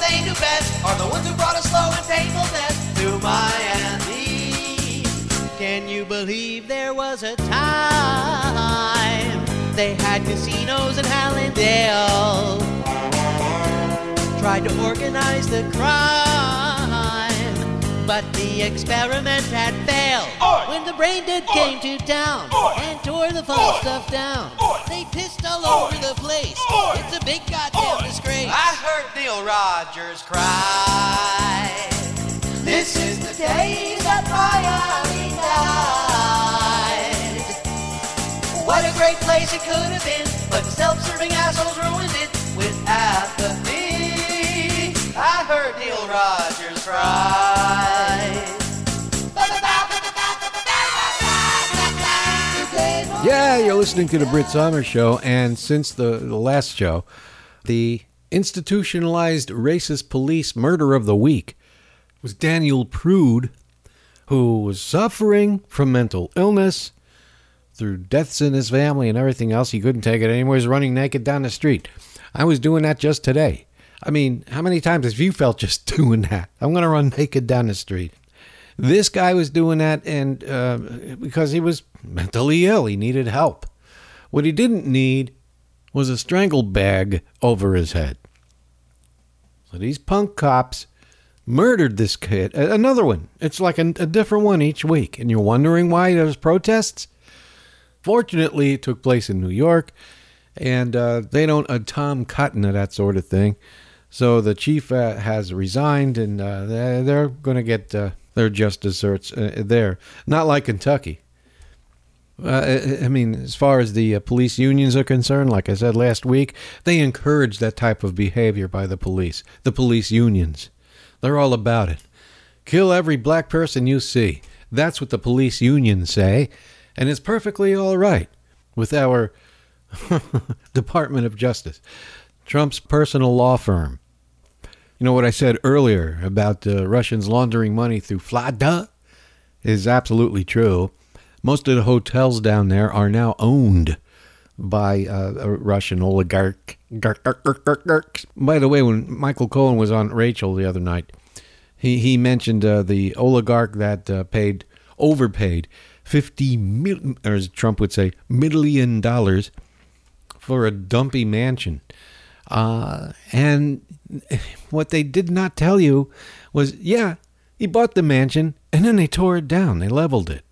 They knew best are the ones who brought a slow and painful death to Miami. Can you believe there was a time they had casinos in Hallandale? Tried to organize the crime, but the experiment had failed. When the brain dead came to town and tore the fun stuff down, they pissed all over the place. It's a big goddamn disgrace. I heard Neil Rogers cry. This is the day that Miami died. What a great place it could have been, but the self-serving assholes ruined it with apathy. I heard Neil Rogers cry. Yeah, you're listening to the Brit Somers Show, and since the, the last show, the institutionalized racist police murder of the week was Daniel Prude, who was suffering from mental illness through deaths in his family and everything else. He couldn't take it anymore. He's running naked down the street. I was doing that just today. I mean, how many times have you felt just doing that? I'm going to run naked down the street. This guy was doing that, and uh, because he was mentally ill, he needed help. What he didn't need was a strangle bag over his head. So these punk cops murdered this kid. Another one. It's like a, a different one each week, and you're wondering why there's protests. Fortunately, it took place in New York, and uh, they don't a Tom Cotton of that sort of thing. So the chief uh, has resigned, and uh, they're, they're going to get their just desserts uh, there. Not like Kentucky. Uh, I mean, as far as the uh, police unions are concerned, like I said last week, they encourage that type of behavior by the police. The police unions. They're all about it. Kill every black person you see. That's what the police unions say. And it's perfectly all right with our Department of Justice, Trump's personal law firm. You know what I said earlier about uh, Russians laundering money through Flada is absolutely true. Most of the hotels down there are now owned by uh, a Russian oligarch. By the way, when Michael Cohen was on Rachel the other night, he he mentioned uh, the oligarch that uh, paid overpaid 50 million, or as Trump would say, million dollars for a dumpy mansion. Uh, and what they did not tell you was, yeah, he bought the mansion and then they tore it down. They leveled it.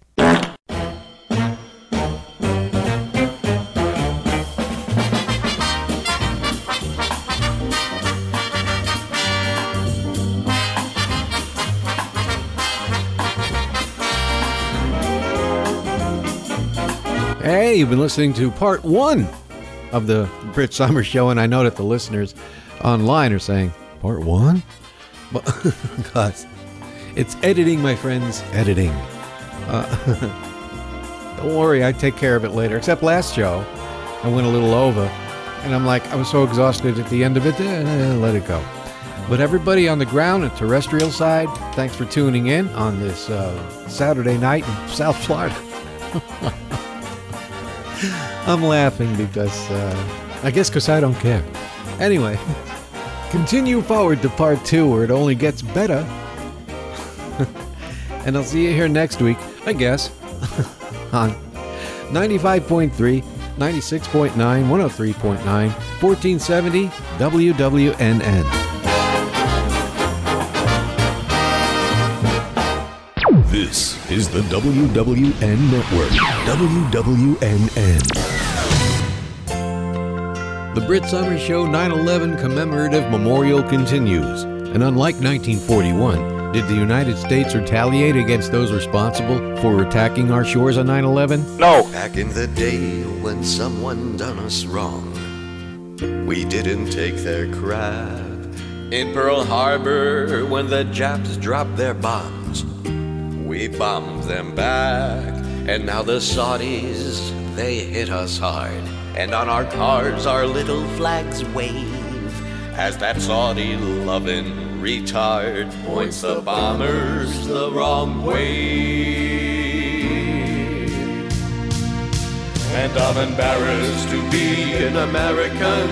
Hey, you've been listening to part one of the Brit Somers Show, and I know that the listeners online are saying, Part one? Because it's editing, my friends, editing. Uh, don't worry, I take care of it later. Except last show, I went a little over, and I'm like, I was so exhausted at the end of it, eh, let it go. But everybody on the ground and terrestrial side, thanks for tuning in on this uh, Saturday night in South Florida. I'm laughing because, uh, I guess because I don't care. Anyway, continue forward to part two where it only gets better. and I'll see you here next week, I guess, on 95.3, 96.9, 103.9, 1470 WWNN. This is the WWN Network. WWNN. The Brit Somers Show 9 11 commemorative memorial continues. And unlike 1941, did the United States retaliate against those responsible for attacking our shores on 9 11? No. Back in the day when someone done us wrong, we didn't take their crap. In Pearl Harbor, when the Japs dropped their bombs, we bombed them back. And now the Saudis, they hit us hard. And on our cars, our little flags wave. As that Saudi loving retard points the bombers the wrong way. And I'm embarrassed to be an American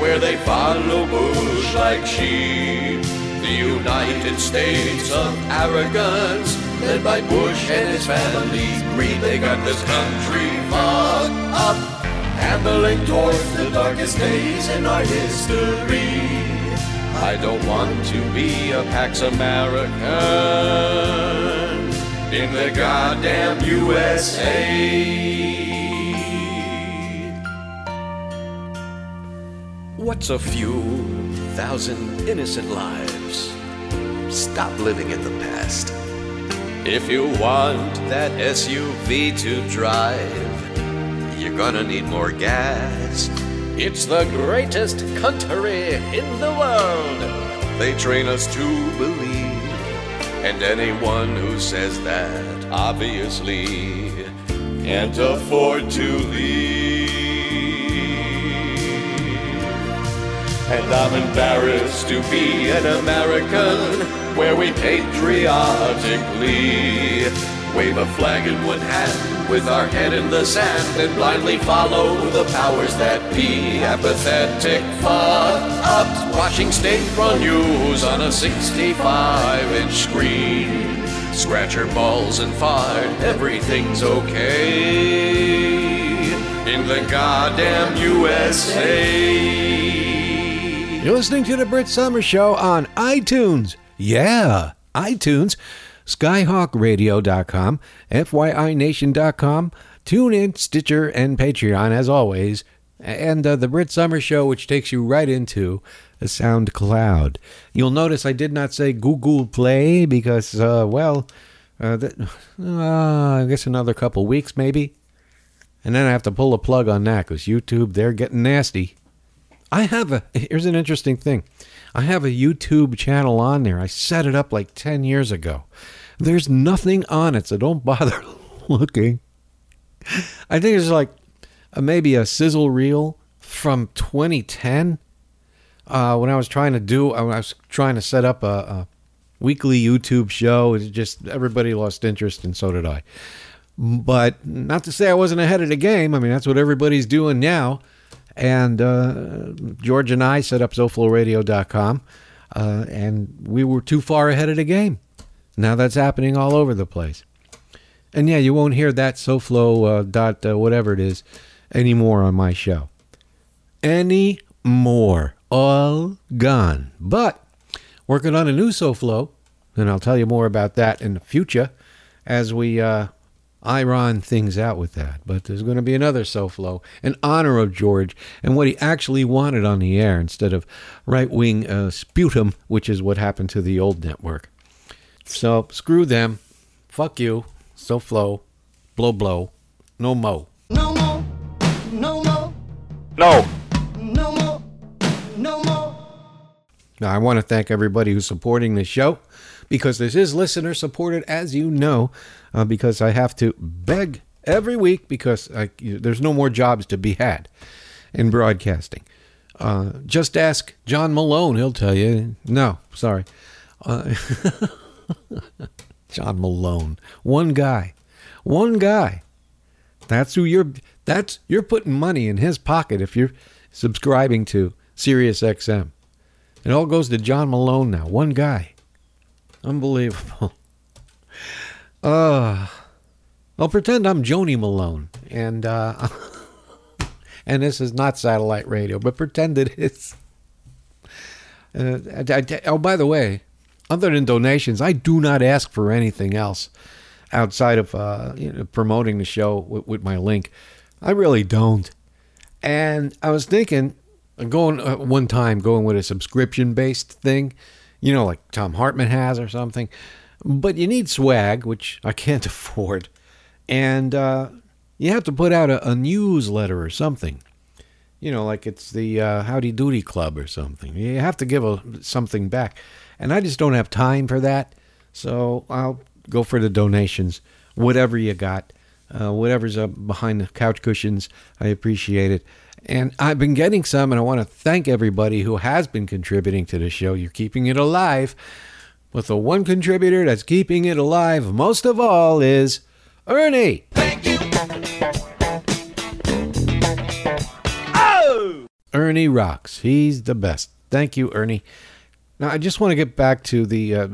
where they follow Bush like sheep. The United States of arrogance, led by Bush and his family, greed, they got this country fucked up, handling towards the darkest days in our history. I don't want to be a Pax American in the goddamn USA. What's a few thousand innocent lives? Stop living in the past. If you want that SUV to drive, gonna need more gas. It's the greatest country in the world. They train us to believe. And anyone who says that obviously can't afford to leave. And I'm embarrassed to be an American where we patriotically wave a flag in one hand with our head in the sand and blindly follow the powers that be. Apathetic fuck ups watching state run news on a 65 inch screen. Scratch your balls and fart, everything's okay in the goddamn USA. You're listening to the Brit Somers Show on iTunes. Yeah, iTunes, skyhawkradio.com, FYINation.com, TuneIn, Stitcher, and Patreon, as always. And uh, the Brit Somers Show, which takes you right into a SoundCloud. You'll notice I did not say Google Play because, uh, well, uh, that, uh, I guess another couple weeks maybe. And then I have to pull a plug on that because YouTube, they're getting nasty. I have a, here's an interesting thing. I have a YouTube channel on there. I set it up like 10 years ago. There's nothing on it, so don't bother looking. I think it's like uh, maybe a sizzle reel from 2010 uh, when I was trying to do, I was trying to set up a, a weekly YouTube show. It just everybody lost interest, and so did I. But not to say I wasn't ahead of the game. I mean, that's what everybody's doing now. And uh, George and I set up SoFloRadio.com, uh, and we were too far ahead of the game. Now that's happening all over the place. And yeah, you won't hear that SoFlo uh, dot uh, whatever it is anymore on my show. Any more. All gone. But working on a new SoFlo, and I'll tell you more about that in the future as we uh, iron things out with that. But there's going to be another SoFlo in honor of George and what he actually wanted on the air instead of right wing uh, sputum, which is what happened to the old network. So screw them. Fuck you. SoFlo. Blow blow. No mo. No more. No. No more, no more. Now, I want to thank everybody who's supporting the show because this is listener supported, as you know, uh, because I have to beg every week because I, there's no more jobs to be had in broadcasting. Uh, just ask John Malone, he'll tell you. No, sorry. Uh, John Malone. One guy. One guy. That's who you're that's you're putting money in his pocket if you're subscribing to Sirius XM. It all goes to John Malone now. One guy. Unbelievable. Uh I'll pretend I'm Joni Malone and uh and this is not satellite radio, but pretend it is. Uh, I- I- oh, by the way, other than donations, I do not ask for anything else outside of uh, you know, promoting the show with, with my link. I really don't. And I was thinking, going uh, one time, going with a subscription based thing, you know, like Thom Hartmann has or something. But you need swag, which I can't afford. And uh, you have to put out a, a newsletter or something. You know, like it's the uh, Howdy Doody Club or something. You have to give a, something back. And I just don't have time for that. So I'll go for the donations, whatever you got, uh, whatever's up behind the couch cushions. I appreciate it. And I've been getting some, and I want to thank everybody who has been contributing to the show. You're keeping it alive. But the one contributor that's keeping it alive most of all is Ernie. Thank you. Oh! Ernie rocks. He's the best. Thank you, Ernie. Now, I just want to get back to the uh,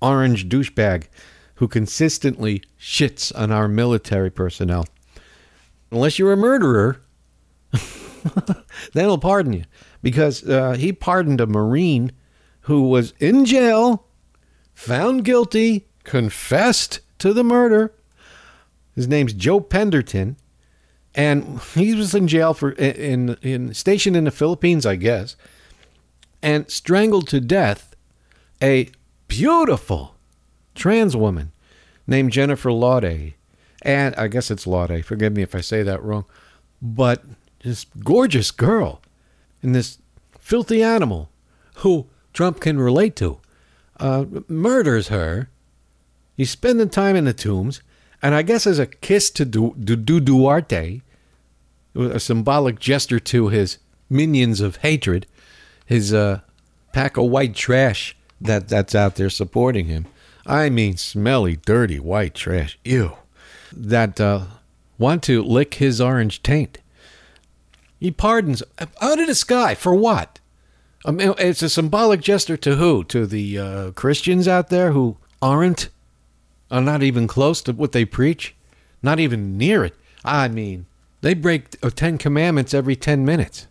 orange douchebag who consistently shits on our military personnel. Unless you're a murderer, then he'll pardon you. Because uh, he pardoned a Marine who was in jail, found guilty, confessed to the murder. His name's Joe Pemberton. And he was in jail for in in stationed in the Philippines, I guess, and strangled to death a beautiful trans woman named Jennifer Laude. And I guess it's Laude. Forgive me if I say that wrong. But this gorgeous girl and this filthy animal who Trump can relate to uh, murders her. He's spending time in the tombs. And I guess as a kiss to Du, Du, Du Duterte, a symbolic gesture to his minions of hatred, his uh, pack of white trash that, that's out there supporting him. I mean, smelly, dirty white trash. Ew. That uh, want to lick his orange taint. He pardons out of the sky for what? I mean, it's a symbolic gesture to who? To the uh, Christians out there who aren't, are not even close to what they preach, not even near it. I mean, they break uh, Ten Commandments every ten minutes,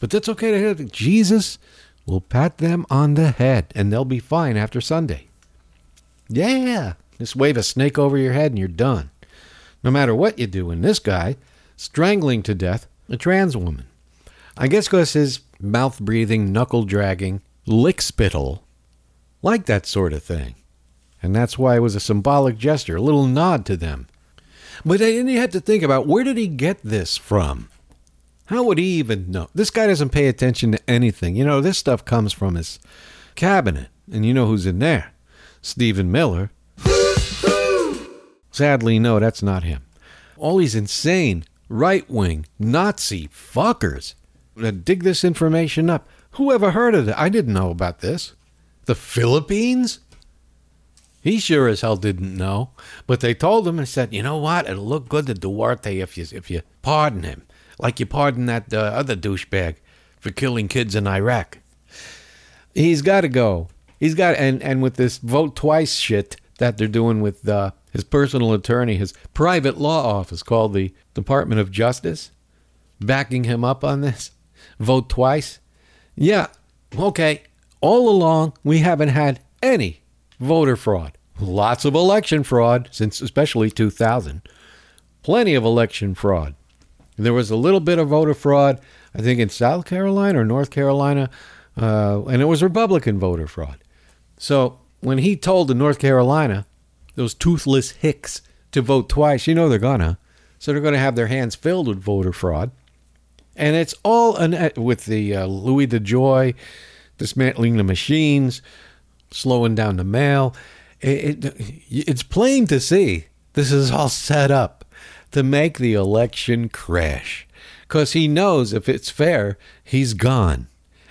but that's okay to hear. that Jesus will pat them on the head, and they'll be fine after Sunday. Yeah, just wave a snake over your head and you're done. No matter what you do, and this guy strangling to death a trans woman. I guess because his mouth breathing, knuckle dragging, lick spittle, like that sort of thing. And that's why it was a symbolic gesture, a little nod to them. But then you have to think about where did he get this from? How would he even know? This guy doesn't pay attention to anything. You know, this stuff comes from his cabinet, and you know who's in there Stephen Miller. Sadly, no, that's not him. All these insane right wing Nazi fuckers dig this information up. Who ever heard of it? I didn't know about this. The Philippines? He sure as hell didn't know. But they told him and said, you know what? It'll look good to Duterte if you if you pardon him, like you pardon that uh, other douchebag for killing kids in Iraq. He's got to go. He's got and and with this vote twice shit that they're doing with uh, his personal attorney, his private law office called the Department of Justice, backing him up on this. Vote twice. Yeah, okay. All along, we haven't had any voter fraud. Lots of election fraud since especially 2000. Plenty of election fraud. There was a little bit of voter fraud, I think, in South Carolina or North Carolina, uh, and it was Republican voter fraud. So when he told the North Carolina, those toothless hicks, to vote twice, you know they're gonna. So they're gonna have their hands filled with voter fraud. And it's all an, with the uh, Louis DeJoy dismantling the machines, slowing down the mail. It, it, it's plain to see this is all set up to make the election crash because he knows if it's fair, he's gone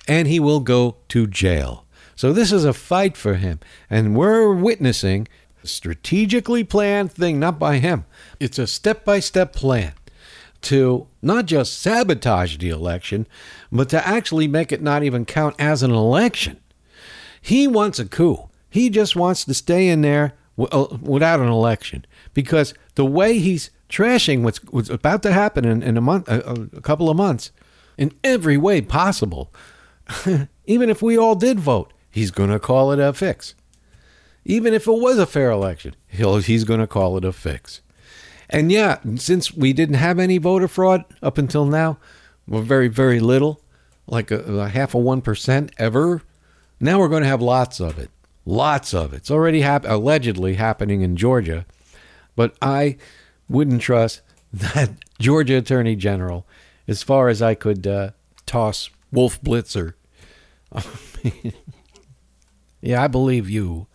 and he will go to jail. So this is a fight for him, and we're witnessing a strategically planned thing, not by him. It's a step by step plan to not just sabotage the election, but to actually make it not even count as an election. He wants a coup. He just wants to stay in there w- uh, without an election because the way he's trashing what's, what's about to happen in, in a month, a, a couple of months, in every way possible. Even if we all did vote, he's going to call it a fix. Even if it was a fair election, he's going to call it a fix. And yeah, since we didn't have any voter fraud up until now, well, very, very little, like a, a half of 1% ever, now we're going to have lots of it. Lots of it. It's already hap- allegedly happening in Georgia. But I wouldn't trust that Georgia Attorney General as far as I could uh, toss Wolf Blitzer. yeah, I believe you.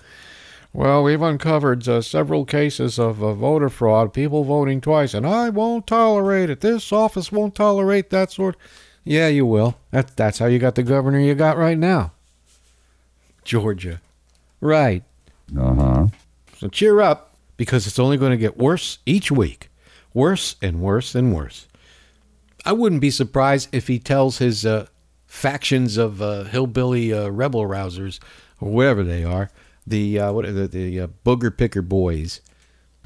Well, we've uncovered uh, several cases of uh, voter fraud, people voting twice, and I won't tolerate it. This office won't tolerate that sort. Yeah, you will. That, that's how you got the governor you got right now. Georgia. Right. Uh huh. So cheer up, because it's only going to get worse each week. Worse and worse and worse. I wouldn't be surprised if he tells his uh, factions of uh, hillbilly uh, rebel rousers, or whatever they are, the uh, what the, the uh, booger picker boys,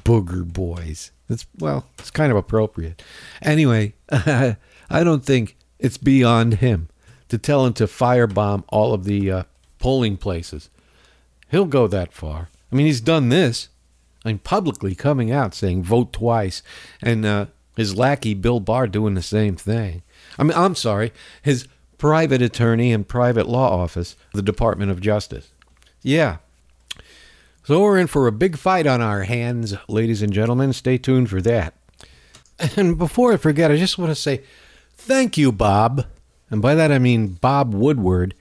booger boys. That's well, it's kind of appropriate. Anyway, I don't think it's beyond him to tell him to firebomb all of the uh, polling places. He'll go that far. I mean, he's done this. I mean, publicly coming out saying vote twice, and uh, his lackey Bill Barr doing the same thing. I mean, I'm sorry, his private attorney and private law office, the Department of Justice. Yeah, so we're in for a big fight on our hands, ladies and gentlemen. Stay tuned for that. And before I forget, I just want to say thank you, Bob. And by that I mean Bob Woodward,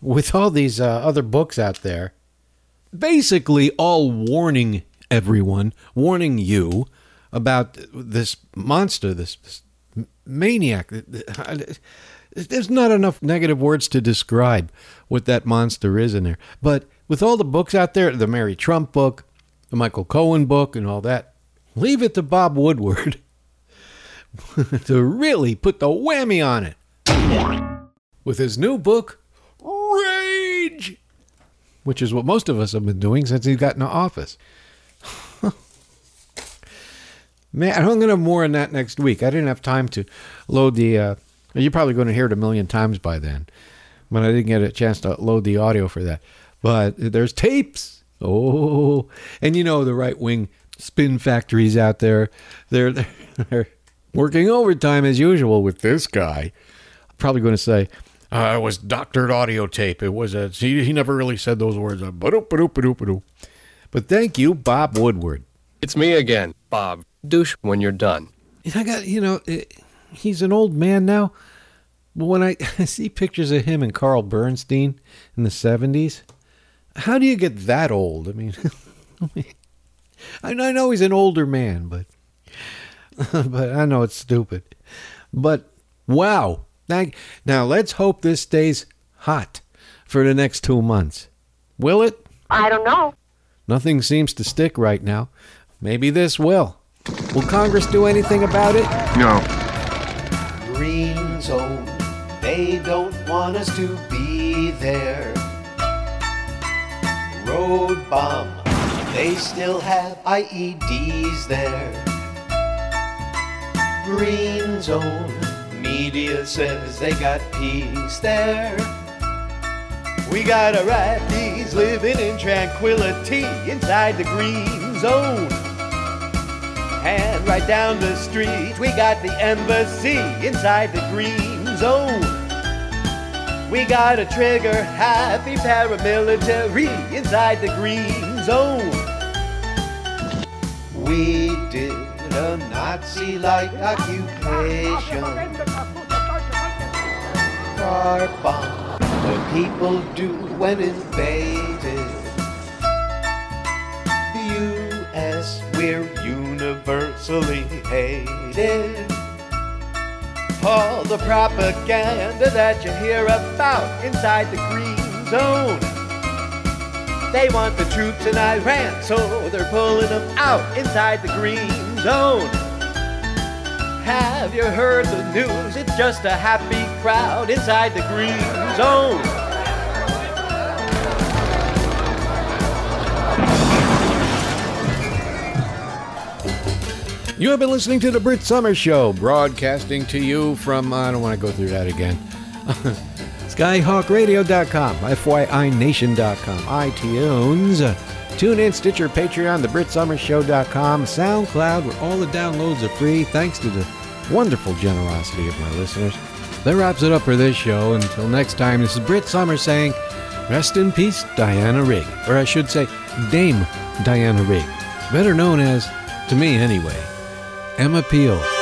with all these uh, other books out there, basically all warning everyone, warning you about this monster, this, this maniac. There's not enough negative words to describe what that monster is in there. But with all the books out there, the Mary Trump book, the Michael Cohen book, and all that, leave it to Bob Woodward to really put the whammy on it. With his new book, Rage, which is what most of us have been doing since he got into office. Man, I'm going to have more on that next week. I didn't have time to load the. Uh, you're probably going to hear it a million times by then, but I didn't get a chance to load the audio for that. But there's tapes. Oh, and you know the right wing spin factories out there. They're they're working overtime as usual with this guy. I'm Probably going to say. Uh, it was doctored audio tape. It was a. He, he never really said those words. But thank you, Bob Woodward. It's me again, Bob. Douche when you're done. I got you know, it, he's an old man now. But when I see pictures of him and Carl Bernstein in the seventies, how do you get that old? I mean, I know he's an older man, but but I know it's stupid. But wow, now let's hope this stays hot for the next two months. Will it? I don't know. Nothing seems to stick right now. Maybe this will. Will Congress do anything about it? No. Green zone, oh, they don't want us to be there. Road bomb, they still have IEDs there. Green zone, media says they got peace there. We got Iraqis living in tranquility inside the green zone. And right down the street, we got the embassy inside the green zone. We got a trigger happy paramilitary inside the green zone. We did a Nazi like occupation. sharp on what people do when invaded. The U.S. we're universally hated. All the propaganda that you hear about inside the green zone. They want the troops in Iran, so they're pulling them out inside the green zone. Have you heard the news? It's just a happy crowd inside the green zone. You have been listening to the Brit Somers Show, broadcasting to you from, I don't want to go through that again. Skyhawkradio.com, FYINation.com, iTunes, TuneIn, Stitcher, Patreon, thebritsomersshow.com, SoundCloud, where all the downloads are free, thanks to the wonderful generosity of my listeners. That wraps it up for this show. Until next time, this is Brit Somers saying, rest in peace, Diana Rigg. Or I should say, Dame Diana Rigg. Better known as, to me anyway, Emma Peel.